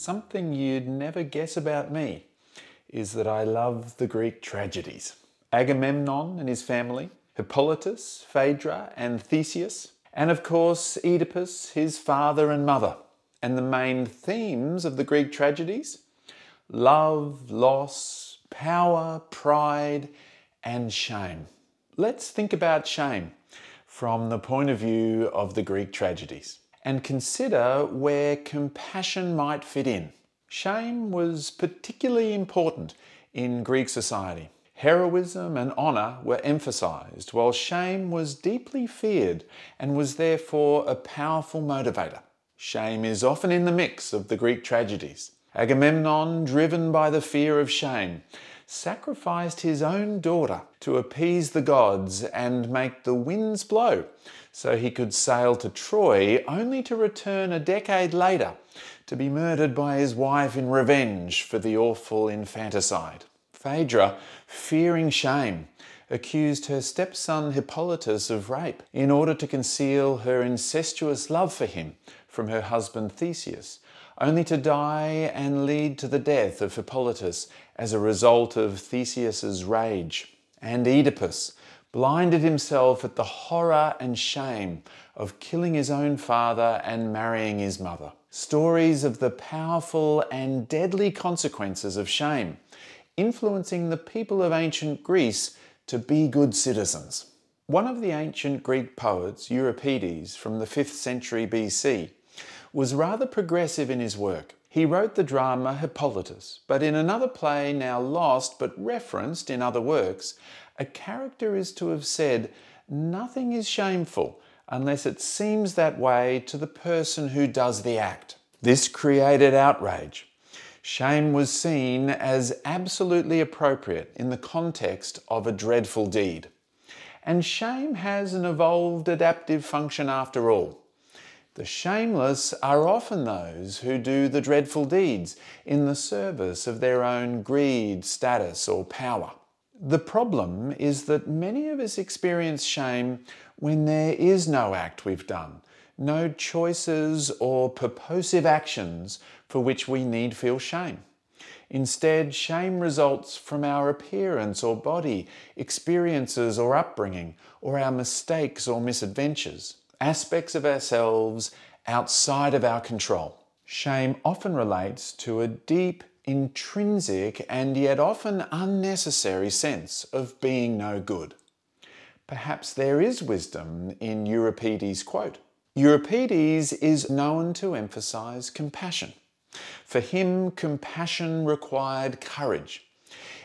Something you'd never guess about me is that I love the Greek tragedies. Agamemnon and his family, Hippolytus, Phaedra, and Theseus, and of course Oedipus, his father and mother. And the main themes of the Greek tragedies love, loss, power, pride, and shame. Let's think about shame from the point of view of the Greek tragedies and consider where compassion might fit in. Shame was particularly important in Greek society. Heroism and honour were emphasised, while shame was deeply feared and was therefore a powerful motivator. Shame is often in the mix of the Greek tragedies. Agamemnon, driven by the fear of shame, sacrificed his own daughter to appease the gods and make the winds blow so he could sail to Troy only to return a decade later to be murdered by his wife in revenge for the awful infanticide. Phaedra, fearing shame, accused her stepson Hippolytus of rape in order to conceal her incestuous love for him from her husband Theseus, only to die and lead to the death of Hippolytus as a result of Theseus's rage. And Oedipus blinded himself at the horror and shame of killing his own father and marrying his mother. Stories of the powerful and deadly consequences of shame, influencing the people of ancient Greece to be good citizens. One of the ancient Greek poets, Euripides, from the 5th century BC, was rather progressive in his work. He wrote the drama Hippolytus, but in another play now lost but referenced in other works, a character is to have said, Nothing is shameful unless it seems that way to the person who does the act. This created outrage. Shame was seen as absolutely appropriate in the context of a dreadful deed. And shame has an evolved adaptive function after all. The shameless are often those who do the dreadful deeds in the service of their own greed, status, or power. The problem is that many of us experience shame when there is no act we've done, no choices or purposive actions for which we need feel shame. Instead, shame results from our appearance or body, experiences or upbringing, or our mistakes or misadventures aspects of ourselves outside of our control. Shame often relates to a deep, intrinsic, and yet often unnecessary sense of being no good. Perhaps there is wisdom in Euripides' quote. Euripides is known to emphasize compassion. For him, compassion required courage.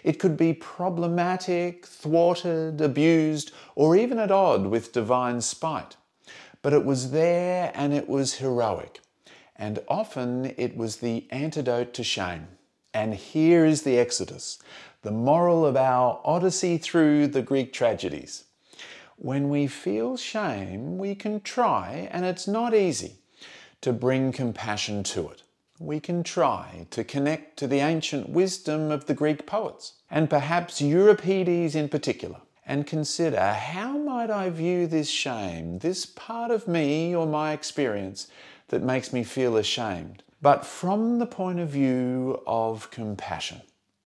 It could be problematic, thwarted, abused, or even at odds with divine spite. But it was there and it was heroic. And often it was the antidote to shame. And here is the Exodus, the moral of our odyssey through the Greek tragedies. When we feel shame, we can try, and it's not easy, to bring compassion to it. We can try to connect to the ancient wisdom of the Greek poets, and perhaps Euripides in particular and consider how might I view this shame, this part of me or my experience that makes me feel ashamed, but from the point of view of compassion.